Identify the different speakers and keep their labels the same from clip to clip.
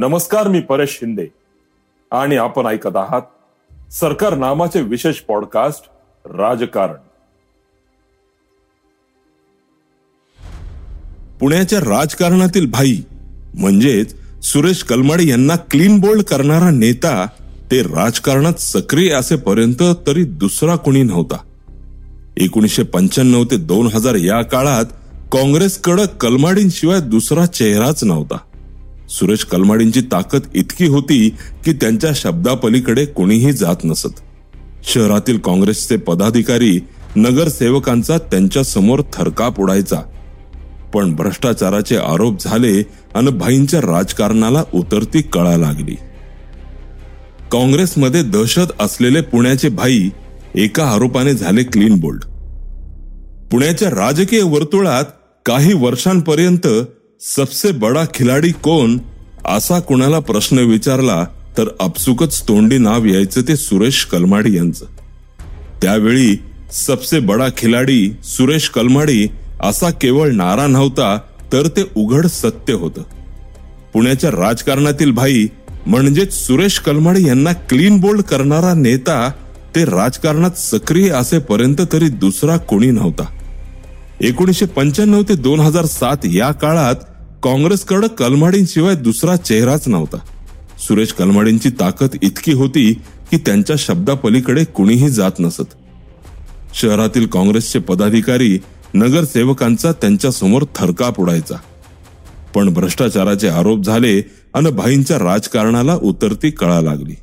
Speaker 1: नमस्कार मी परेश शिंदे. आणि आपण ऐकत आहात सरकार नामाचे विशेष पॉडकास्ट राजकारण.
Speaker 2: पुण्याच्या राजकारणातील भाई म्हणजेच सुरेश कलमाडी यांना क्लीन बोल्ड करणारा नेता ते राजकारणात सक्रिय असेपर्यंत तरी दुसरा कोणी नव्हता. एकोणीसशे पंच्याण्णव ते दोन हजार या काळात काँग्रेसकडे कलमाडींशिवाय दुसरा चेहराच नव्हता. सुरेश कलमाडींची ताकद इतकी होती की त्यांच्या शब्दापलीकडे कोणीही जात नसत. शहरातील काँग्रेसचे पदाधिकारी नगरसेवकांचा त्यांच्यासमोर थरकाप उडायचा. पण भ्रष्टाचाराचे आरोप झाले आणि भाईंच्या राजकारणाला उतरती कळा लागली. काँग्रेसमध्ये दहशत असलेले पुण्याचे भाई एका आरोपाने झाले क्लीन बोल्ड. पुण्याच्या राजकीय वर्तुळात काही वर्षांपर्यंत सबसे बडा खिलाडी कोण? असा कुणाला प्रश्न विचारला तर अपसुकच तोंडी नाव यायचं ते सुरेश कलमाडी यांचं. त्यावेळी सबसे बडा खिलाडी सुरेश कलमाडी असा केवळ नारा नव्हता तर ते उघड सत्य होतं. पुण्याच्या राजकारणातील भाई म्हणजेच सुरेश कलमाडी यांना क्लीन बोल्ड करणारा नेता ते राजकारणात सक्रिय असेपर्यंत तरी दुसरा कोणी नव्हता. एकोणीसशे पंच्याण्णव ते दोन हजार सात या काळात काँग्रेसकडं कलमाडींशिवाय दुसरा चेहराच नव्हता. सुरेश कलमाडींची ताकद इतकी होती की त्यांच्या शब्दापलीकडे कुणीही जात नसत. शहरातील काँग्रेसचे पदाधिकारी नगरसेवकांचा त्यांच्यासमोर थरकाप उडायचा. पण भ्रष्टाचाराचे आरोप झाले आणि भाईंच्या राजकारणाला उतरती कळा लागली.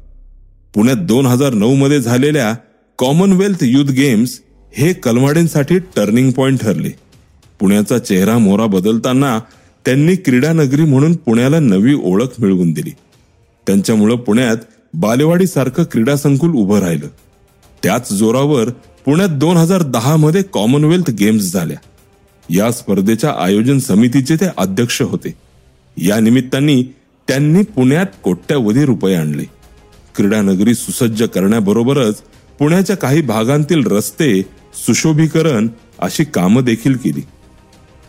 Speaker 2: पुण्यात दोन हजार नऊ मध्ये झालेल्या कॉमनवेल्थ युथ गेम्स हे कलमाडींसाठी टर्निंग पॉइंट ठरले. पुण्याचा चेहरा मोहरा बदलताना त्यांनी क्रीडा नगरी म्हणून पुण्याला नवी ओळख मिळवून दिली. त्यांच्यामुळं पुण्यात बालेवाडी सारखं क्रीडा संकुल उभं राहिलं. त्याच जोरावर पुण्यात दोन हजार दहा मध्ये कॉमनवेल्थ गेम्स झाल्या. या स्पर्धेच्या आयोजन समितीचे ते अध्यक्ष होते. या निमित्ताने त्यांनी पुण्यात कोट्यावधी रुपये आणले. क्रीडा नगरी सुसज्ज करण्याबरोबरच पुण्याच्या काही भागांतील रस्ते सुशोभीकरण अशी कामं देखील केली.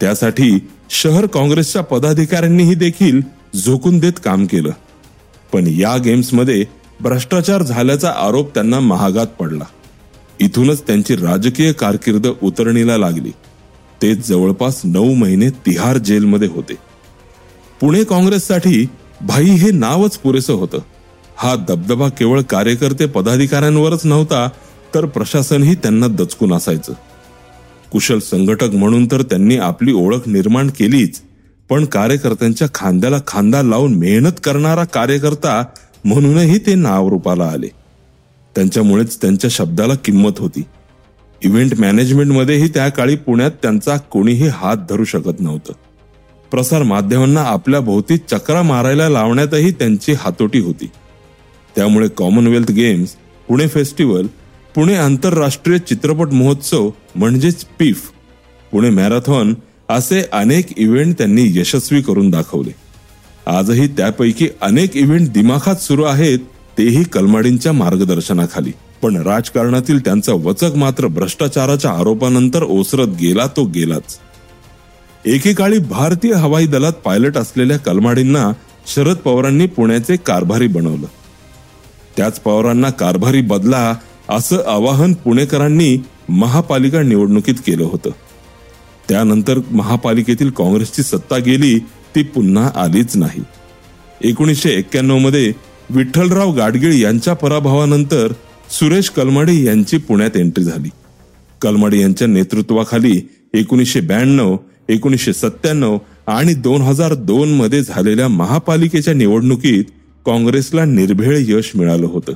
Speaker 2: त्यासाठी शहर काँग्रेसच्या पदाधिकाऱ्यांनीही देखील झोकून देत काम केलं. पण या गेम्समध्ये भ्रष्टाचार झाल्याचा आरोप त्यांना महागात पडला. इथूनच त्यांची राजकीय कारकीर्द उतरणीला लागली. ते जवळपास नऊ महिने तिहार जेलमध्ये होते. पुणे काँग्रेससाठी भाई हे नावच पुरेसं होतं. हा दबदबा केवळ कार्यकर्ते पदाधिकाऱ्यांवरच नव्हता तर प्रशासनही त्यांना दचकून असायचं. कुशल संघटक म्हणून तर त्यांनी आपली ओळख निर्माण केलीच. पण कार्यकर्त्यांच्या खांद्याला खांदा लावून मेहनत करणारा कार्यकर्ता म्हणूनही ते नावरूपाला आले. त्यांच्यामुळेच त्यांच्या शब्दाला किंमत होती. इव्हेंट मॅनेजमेंटमध्येही त्या काळी पुण्यात त्यांचा कोणीही हात धरू शकत नव्हतं. प्रसार माध्यमांना आपल्या भोवती चक्रा मारायला लावण्यातही त्यांची हातोटी होती. त्यामुळे Commonwealth Games Pune festival Pune आंतरराष्ट्रीय चित्रपट महोत्सव म्हणजेच पिफ. पुणे मॅरेथॉन असे अनेक इव्हेंट त्यांनी यशस्वी करून दाखवले. आजही त्यापैकी अनेक इव्हेंट दिमाखात सुरू आहेत तेही कलमाडींच्या मार्गदर्शनाखाली. पण राजकारणातील त्यांचा वचक मात्र भ्रष्टाचाराच्या आरोपानंतर ओसरत गेला तो गेलाच. एकेकाळी भारतीय हवाई दलात पायलट असलेल्या कलमाडींना शरद पवारांनी पुण्याचे कारभारी बनवलं. त्याच पवारांना कारभारी बदला असं आवाहन पुणेकरांनी महापालिका निवडणुकीत केलं होतं. त्यानंतर महापालिकेतील काँग्रेसची सत्ता गेली ती पुन्हा आलीच नाही. एकोणीसशे एक्क्याण्णवमध्ये विठ्ठलराव गाडगीळ यांच्या पराभवानंतर सुरेश कलमाडे यांची पुण्यात एंट्री झाली. कलमाडे यांच्या नेतृत्वाखाली एकोणीसशे ब्याण्णव एकोणीसशे सत्त्याण्णव आणि दोन हजार दोन मध्ये झालेल्या महापालिकेच्या निवडणुकीत काँग्रेसला निर्भेळ यश मिळालं होतं.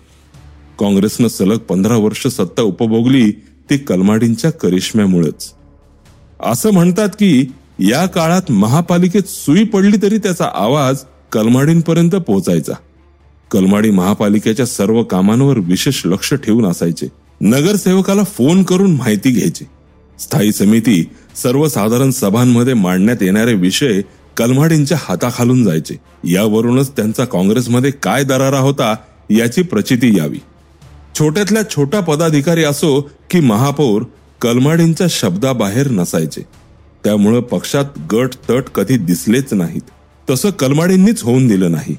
Speaker 2: काँग्रेसनं सलग पंधरा वर्ष सत्ता उपभोगली ती कलमाडींच्या करिश्म्यामुळेच. असं म्हणतात की या काळात महापालिकेत सुई पडली तरी त्याचा आवाज कलमाडींपर्यंत पोहोचायचा. कलमाडी महापालिकेच्या सर्व कामांवर विशेष लक्ष ठेवून असायचे. नगरसेवकाला फोन करून माहिती घ्यायची. स्थायी समिती सर्वसाधारण सभांमध्ये मांडण्यात येणारे विषय कलमाडींच्या हाताखालून जायचे. यावरूनच त्यांचा काँग्रेसमध्ये काय दरारा होता याची प्रचिती यावी. छोट्यातल्या छोटा पदाधिकारी असो की महापौर कलमाडींच्या शब्दाबाहेर नसायचे. त्यामुळं पक्षात गट तट कधी दिसलेच नाहीत. तसं कलमाडींनीच होऊन दिलं नाही.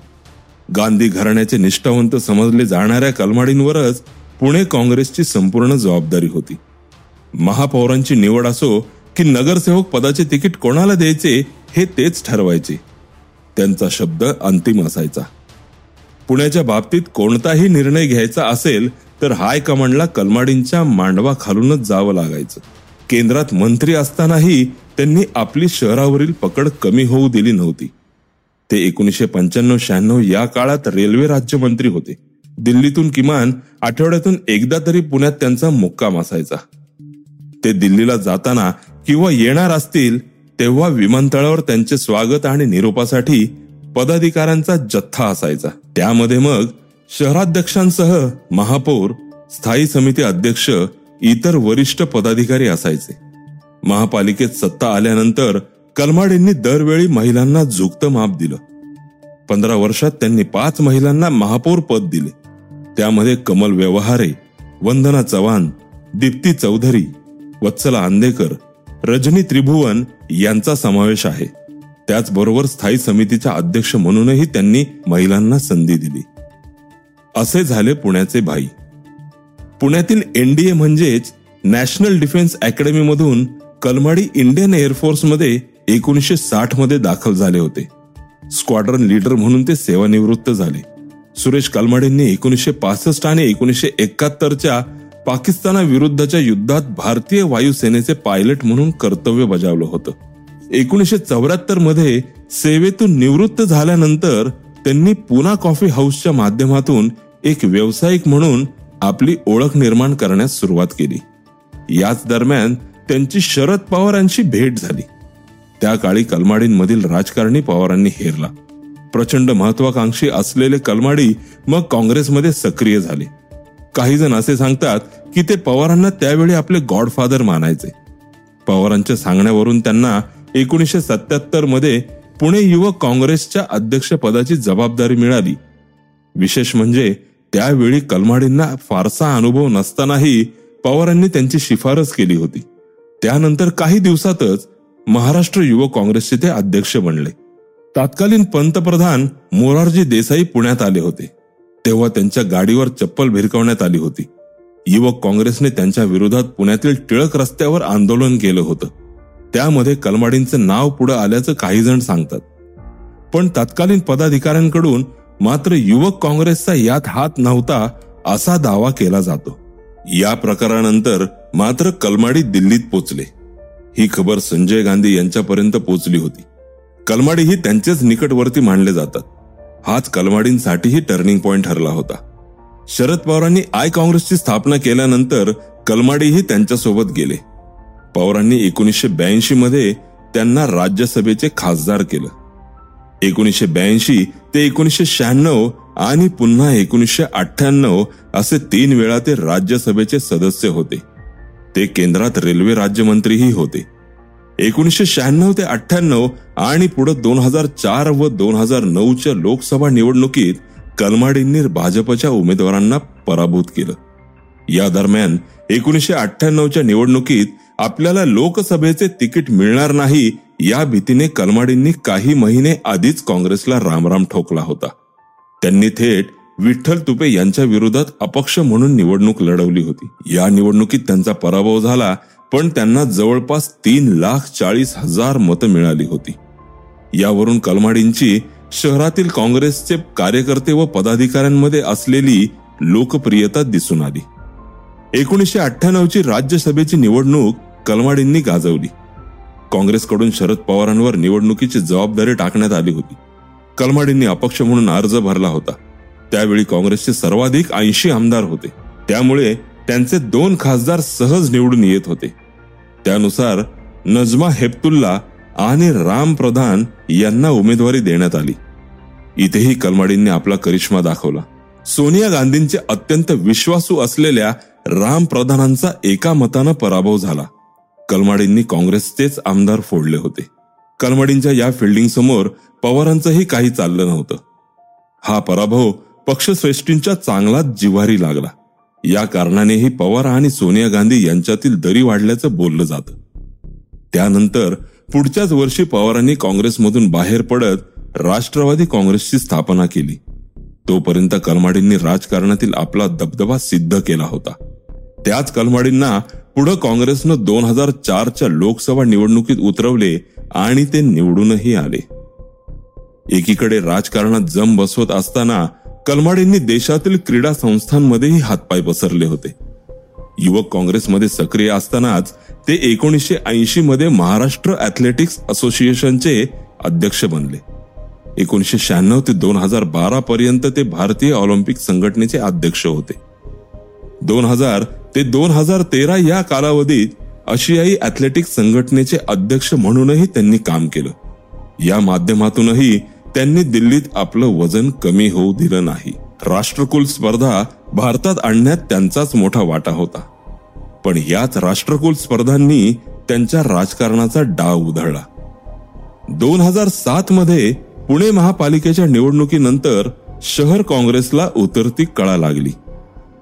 Speaker 2: गांधी घराण्याचे निष्ठावंत समजले जाणाऱ्या कलमाडींवरच पुणे काँग्रेसची संपूर्ण जबाबदारी होती. महापौरांची निवड असो की नगरसेवक पदाचे तिकीट कोणाला द्यायचे हे तेच ठरवायचे. त्यांचा शब्द अंतिम असायचा. पुण्याच्या बाबतीत कोणताही निर्णय घ्यायचा असेल तर हायकमांडला कलमाडींच्या मांडवा खालूनच जावं लागायचं. केंद्रात मंत्री असतानाही त्यांनी आपली शहरावरील पकड कमी होऊ दिली नव्हती. ते एकोणीसशे पंच्याण्णव शहाण्णव या काळात रेल्वे राज्यमंत्री होते. दिल्लीतून किमान आठवड्यातून एकदा तरी पुण्यात त्यांचा मुक्काम असायचा. ते दिल्लीला जाताना किंवा येणार असतील तेव्हा विमानतळावर त्यांचे स्वागत आणि निरोपासाठी पदाधिकाऱ्यांचा जथ्था असायचा. त्यामध्ये मग शहराध्यक्षांसह महापौर स्थायी समिती अध्यक्ष इतर वरिष्ठ पदाधिकारी असायचे. महापालिकेत सत्ता आल्यानंतर कलमाडेंनी दरवेळी महिलांना झुकतं माप दिलं. पंधरा वर्षात त्यांनी पाच महिलांना महापौर पद दिले. त्यामध्ये कमल व्यवहारे वंदना चव्हाण दीप्ती चौधरी वत्सला आंदेकर रजनी त्रिभुवन यांचा समावेश आहे. त्याचबरोबर स्थायी समितीच्या अध्यक्ष म्हणूनही त्यांनी महिलांना संधी दिली. असे झाले पुण्याचे भाई. पुण्यातील एनडीए म्हणजेच नॅशनल डिफेन्स अकॅडमी मधून कलमाडी इंडियन एअरफोर्समध्ये एकोणीसशे साठमध्ये दाखल झाले होते. स्क्वाड्रन लीडर म्हणून ते सेवानिवृत्त झाले. सुरेश कलमाडेंनी एकोणीसशे पासष्ट आणि एकोणीसशे एकाहत्तरच्या पाकिस्तानाविरुद्धच्या युद्धात भारतीय वायुसेनेचे पायलट म्हणून कर्तव्य बजावलं होतं. एकोणीसशे चौऱ्याहत्तरमध्ये सेवेतून निवृत्त झाल्यानंतर त्यांनी पुना कॉफी हाऊसच्या माध्यमातून एक व्यावसायिक म्हणून आपली ओळख निर्माण करण्यास सुरुवात केली. याच दरम्यान त्यांची शरद पवारांची भेट झाली. त्या काळी कलमाडींमधील राजकारणी पवारांनी हेरला. प्रचंड महत्वाकांक्षी असलेले कलमाडी मग काँग्रेसमध्ये सक्रिय झाले. काही जण असे सांगतात की ते पवारांना त्यावेळी आपले गॉडफादर मानायचे. पवारांच्या सांगण्यावरून त्यांना एकोणीसशे सत्याहत्तरमध्ये पुणे युवक काँग्रेसच्या अध्यक्षपदाची जबाबदारी मिळाली. विशेष म्हणजे त्यावेळी कलमाडींना फारसा अनुभव नसतानाही पवारांनी त्यांची शिफारस केली होती. त्यानंतर काही दिवसातच महाराष्ट्र युवक काँग्रेसचे ते अध्यक्ष बनले. तत्कालीन पंतप्रधान मोरारजी देसाई पुण्यात आले होते. तेव्हा त्यांच्या गाडीवर चप्पल भिरकवण्यात आली होती. युवक काँग्रेसने त्यांच्या विरोधात पुण्यातील टिळक रस्त्यावर आंदोलन केलं होतं. त्यामध्ये कलमाडींचं नाव पुढे आल्याचं काही जण सांगतात. पण तत्कालीन पदाधिकाऱ्यांकडून मात्र युवक काँग्रेसचा यात हात नव्हता असा दावा केला जातो. या प्रकारानंतर मात्र कलमाडी दिल्लीत पोचले. ही खबर संजय गांधी यांच्यापर्यंत पोचली होती. कलमाडी ही त्यांचेच निकटवर्ती मानले जातात. हाच कलमाडींसाठीही टर्निंग पॉइंट ठरला होता. शरद पवारांनी आय काँग्रेसची स्थापना केल्यानंतर कलमाडीही त्यांच्यासोबत गेले. पवारांनी एकोणीसशे ब्याऐंशी मध्ये त्यांना राज्यसभेचे खासदार केलं. एकोणीसशे ब्याऐंशी ते एकोणीसशे शहाण्णव आणि पुन्हा एकोणीसशे अठ्ठ्याण्णव असे तीन वेळा ते राज्यसभेचे सदस्य होते. ते केंद्रात रेल्वे राज्यमंत्रीही होते. एकोणीसशे शहाण्णव ते अठ्ठ्याण्णव आणि पुढे दोन हजार चार व दोन हजार नऊच्या लोकसभा निवडणुकीत कलमाडींनी भाजपच्या उमेदवारांना पराभूत केलं. या दरम्यान एकोणीसशे अठ्ठ्याण्णवच्या निवडणुकीत आपल्याला लोकसभेचे तिकीट मिळणार नाही या भीतीने कलमाडींनी काही महिने आधीच काँग्रेसला रामराम ठोकला होता. त्यांनी थेट विठ्ठल तुपे यांच्या विरोधात अपक्ष म्हणून निवडणूक लढवली होती. या निवडणुकीत त्यांचा पराभव झाला पण त्यांना जवळपास तीन लाख चाळीस हजार मतं मिळाली होती. यावरून कलमाडींची शहरातील काँग्रेसचे कार्यकर्ते व पदाधिकाऱ्यांमध्ये असलेली लोकप्रियता दिसून आली. एकोणीसशे अठ्ठ्याण्णवची राज्यसभेची निवडणूक कलमाडींनी गाजवली. काँग्रेसकडून शरद पवारांवर निवडणुकीची जबाबदारी टाकण्यात आली होती. कलमाडींनी अपक्ष म्हणून अर्ज भरला होता. त्यावेळी काँग्रेसचे सर्वाधिक ऐंशी आमदार होते. त्यामुळे त्यांचे दोन खासदार सहज निवडून येत होते. त्यानुसार नजमा हेप्तुल्ला आणि राम प्रधान यांना उमेदवारी देण्यात आली. इथेही कलमाडींनी आपला करिश्मा दाखवला. सोनिया गांधींचे अत्यंत विश्वासू असलेल्या राम प्रधानांचा एका मतानं पराभव झाला. कलमाडींनी काँग्रेसचेच आमदार फोडले होते. कलमाडींच्या या फिल्डिंग समोर पवारांचंही काही चाललं नव्हतं. हा पराभव पक्षश्रेष्ठींच्या चांगलाच जिव्हारी लागला. या कारणानेही पवार आणि सोनिया गांधी यांच्यातील दरी वाढल्याचं बोललं जातं. त्यानंतर पुढच्याच वर्षी पवारांनी काँग्रेसमधून बाहेर पडत राष्ट्रवादी काँग्रेसची स्थापना केली. तोपर्यंत कलमाडींनी राजकारणातील आपला दबदबा सिद्ध केला होता. त्याच कलमाडींना पुढं काँग्रेसनं दोन हजार चारच्या लोकसभा निवडणुकीत उतरवले आणि ते निवडूनही आले. एकीकडे राजकारणात जम बसवत असताना कलमाडींनी देशातील क्रीडा संस्थांमध्येही हातपाय पसरले होते. युवक काँग्रेसमध्ये सक्रिय असतानाच ते एकोणीसशे ऐंशी मध्ये महाराष्ट्र ॲथलेटिक्स असोसिएशनचे अध्यक्ष बनले. एकोणीसशे शहाण्णव ते दोन हजार बारा पर्यंत ते भारतीय ऑलिम्पिक संघटनेचे अध्यक्ष होते. दोन हजार ते दोन हजार तेरा या कालावधीत आशियाई ॲथलेटिक संघटनेचे अध्यक्ष म्हणूनही त्यांनी काम केलं. या माध्यमातूनही त्यांनी दिल्लीत आपलं वजन कमी होऊ दिलं नाही. राष्ट्रकुल स्पर्धा भारतात आणण्यात त्यांचाच मोठा वाटा होता. पण याच राष्ट्रकुल स्पर्धांनी त्यांच्या राजकारणाचा डाव उधळला. दोन हजार सात मध्ये पुणे महापालिकेच्या निवडणुकीनंतर शहर काँग्रेसला उतरती कळा लागली.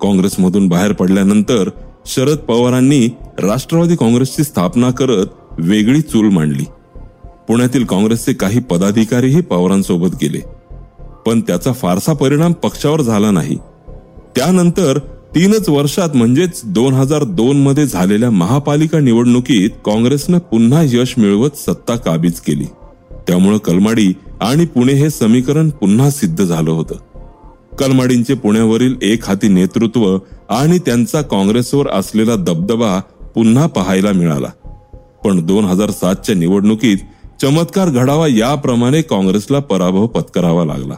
Speaker 2: काँग्रेसमधून बाहेर पडल्यानंतर शरद पवारांनी राष्ट्रवादी काँग्रेसची स्थापना करत वेगळी चूल मांडली. पुण्यातील काँग्रेसचे काही पदाधिकारीही पवारांसोबत गेले. पण त्याचा फारसा परिणाम पक्षावर झाला नाही. त्यानंतर तीनच वर्षात म्हणजेच दोन हजार दोन मध्ये झालेल्या महापालिका निवडणुकीत काँग्रेसनं पुन्हा यश मिळवत सत्ता काबीज केली. त्यामुळं कलमाडी आणि पुणे हे समीकरण पुन्हा सिद्ध झालं होतं. कलमाडींचे पुण्यावरील एक हाती नेतृत्व आणि त्यांचा काँग्रेसवर असलेला दबदबा पुन्हा पाहायला मिळाला. पण दोन हजार सातच्या निवडणुकीत चमत्कार घडावा याप्रमाणे काँग्रेसला पराभव पत्करावा लागला.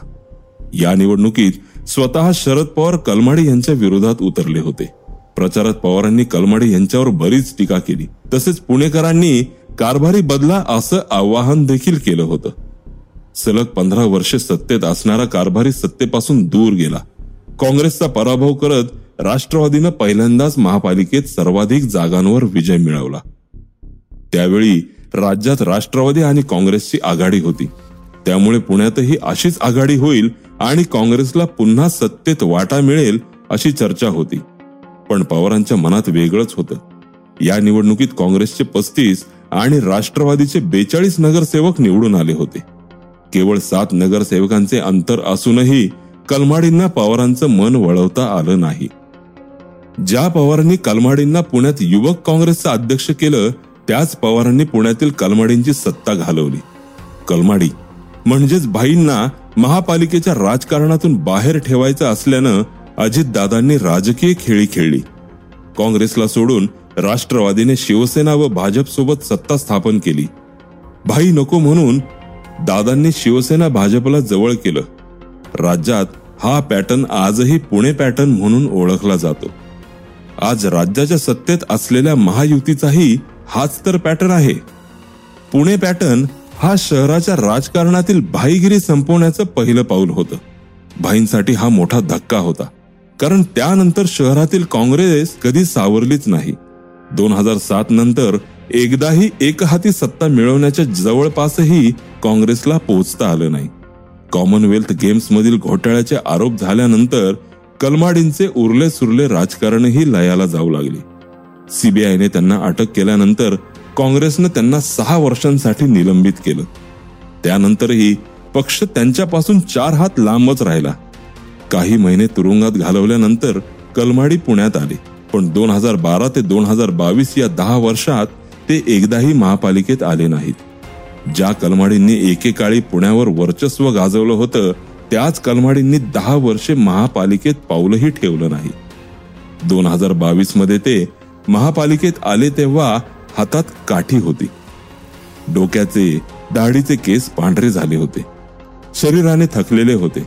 Speaker 2: या निवडणुकीत स्वतः शरद पवार कलमाडी यांच्या विरोधात उतरले होते. प्रचारात पवारांनी कलमाडी यांच्यावर बरीच टीका केली. तसेच पुणेकरांनी कारभारी बदला असं आवाहन देखील केलं होतं. सलग पंधरा वर्षे सत्तेत असणारा कारभारी सत्तेपासून दूर गेला. काँग्रेसचा पराभव करत राष्ट्रवादीनं पहिल्यांदाच महापालिकेत सर्वाधिक जागांवर विजय मिळवला. त्यावेळी राज्यात राष्ट्रवादी आणि काँग्रेसची आघाडी होती. त्यामुळे पुण्यातही अशीच आघाडी होईल आणि काँग्रेसला पुन्हा सत्तेत वाटा मिळेल अशी चर्चा होती. पण पवारांच्या मनात वेगळंच होतं. या निवडणुकीत काँग्रेसचे पस्तीस आणि राष्ट्रवादीचे बेचाळीस नगरसेवक निवडून आले होते. केवळ सात नगरसेवकांचे अंतर असूनही कलमाडींना पवारांचं मन वळवता आलं नाही. ज्या पवारांनी कलमाडींना पुण्यात युवक काँग्रेसचं अध्यक्ष केलं त्याच पवारांनी पुण्यातील कलमाडींची सत्ता घालवली. कलमाडी म्हणजेच भाईंना महापालिकेच्या राजकारणातून बाहेर ठेवायचं असल्यानं अजितदादांनी राजकीय खेळी खेळली. काँग्रेसला सोडून राष्ट्रवादीने शिवसेना व भाजप सोबत सत्ता स्थापन केली. भाई नको म्हणून दादांनी शिवसेना भाजपला जवळ केलं. राज्यात हा पॅटर्न आजही पुणे पॅटर्न म्हणून ओळखला जातो. आज राज्याच्या सत्तेत असलेल्या महायुतीचाही हाच तर पॅटर्न आहे. पुणे पॅटर्न हा शहराच्या राजकारणातील भाईगिरी संपवण्याचं पहिलं पाऊल होतं. भाईंसाठी हा मोठा धक्का होता. कारण त्यानंतर शहरातील काँग्रेस कधी सावरलीच नाही. दोन हजार सात नंतर एकदाही एकहाती सत्ता मिळवण्याच्या जवळपासही काँग्रेसला पोहोचता आलं नाही. कॉमनवेल्थ गेम्स मधील घोटाळ्याचे आरोप झाल्यानंतर कलमाडींचे उरले सुरले राजकारणही लयाला जाऊ लागले. सीबीआयने त्यांना अटक केल्यानंतर काँग्रेसनं त्यांना सहा वर्षांसाठी निलंबित केलं. त्यानंतरही पक्ष त्यांच्यापासून चार हात लांबच राहिला. काही महिने तुरुंगात घालवल्यानंतर कलमाडी पुण्यात आले. पण दोन हजार बारा ते दोन हजार बावीस या दहा वर्षात ते एकदाही महापालिकेत आले नाहीत. ज्या कलमाडींनी एकेकाळी पुण्यावर वर्चस्व गाजवलं होतं त्याच कलमाडींनी दहा वर्षे महापालिकेत पाऊलही ठेवलं नाही. दोन हजार बावीसमध्ये ते महापालिकेत आले तेव्हा हातात काठी होती. डोक्याचे दाढीचे केस पांढरे झाले होते. शरीराने थकलेले होते.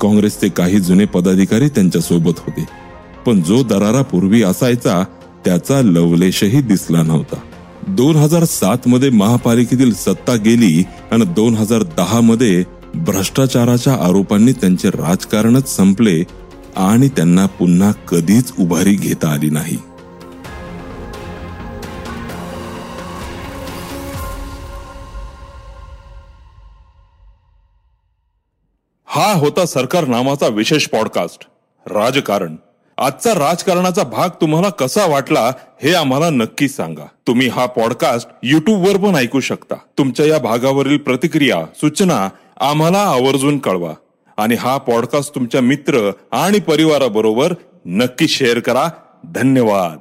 Speaker 2: काँग्रेसचे काही जुने पदाधिकारी त्यांच्यासोबत होते. पण जो दरारा पूर्वी असायचा त्याचा लवलेशही दिसला नव्हता. दोन हजार सात मध्ये महापालिकेतील सत्ता गेली आणि दोन हजार दहा मध्ये भ्रष्टाचाराच्या आरोपांनी त्यांचे राजकारणच संपले आणि त्यांना पुन्हा कधीच उभारी घेता आली नाही.
Speaker 1: हा होता सरकार नामाचा विशेष पॉडकास्ट राजकारण. आजचा राजकारणाचा भाग तुम्हाला कसा वाटला हे आम्हाला नक्की सांगा. तुम्ही हा पॉडकास्ट युट्यूब वर पण ऐकू शकता. तुमच्या या भागावरील प्रतिक्रिया सूचना आम्हाला आवर्जून कळवा. आणि हा पॉडकास्ट तुमच्या मित्र आणि परिवाराबरोबर नक्की शेअर करा. धन्यवाद.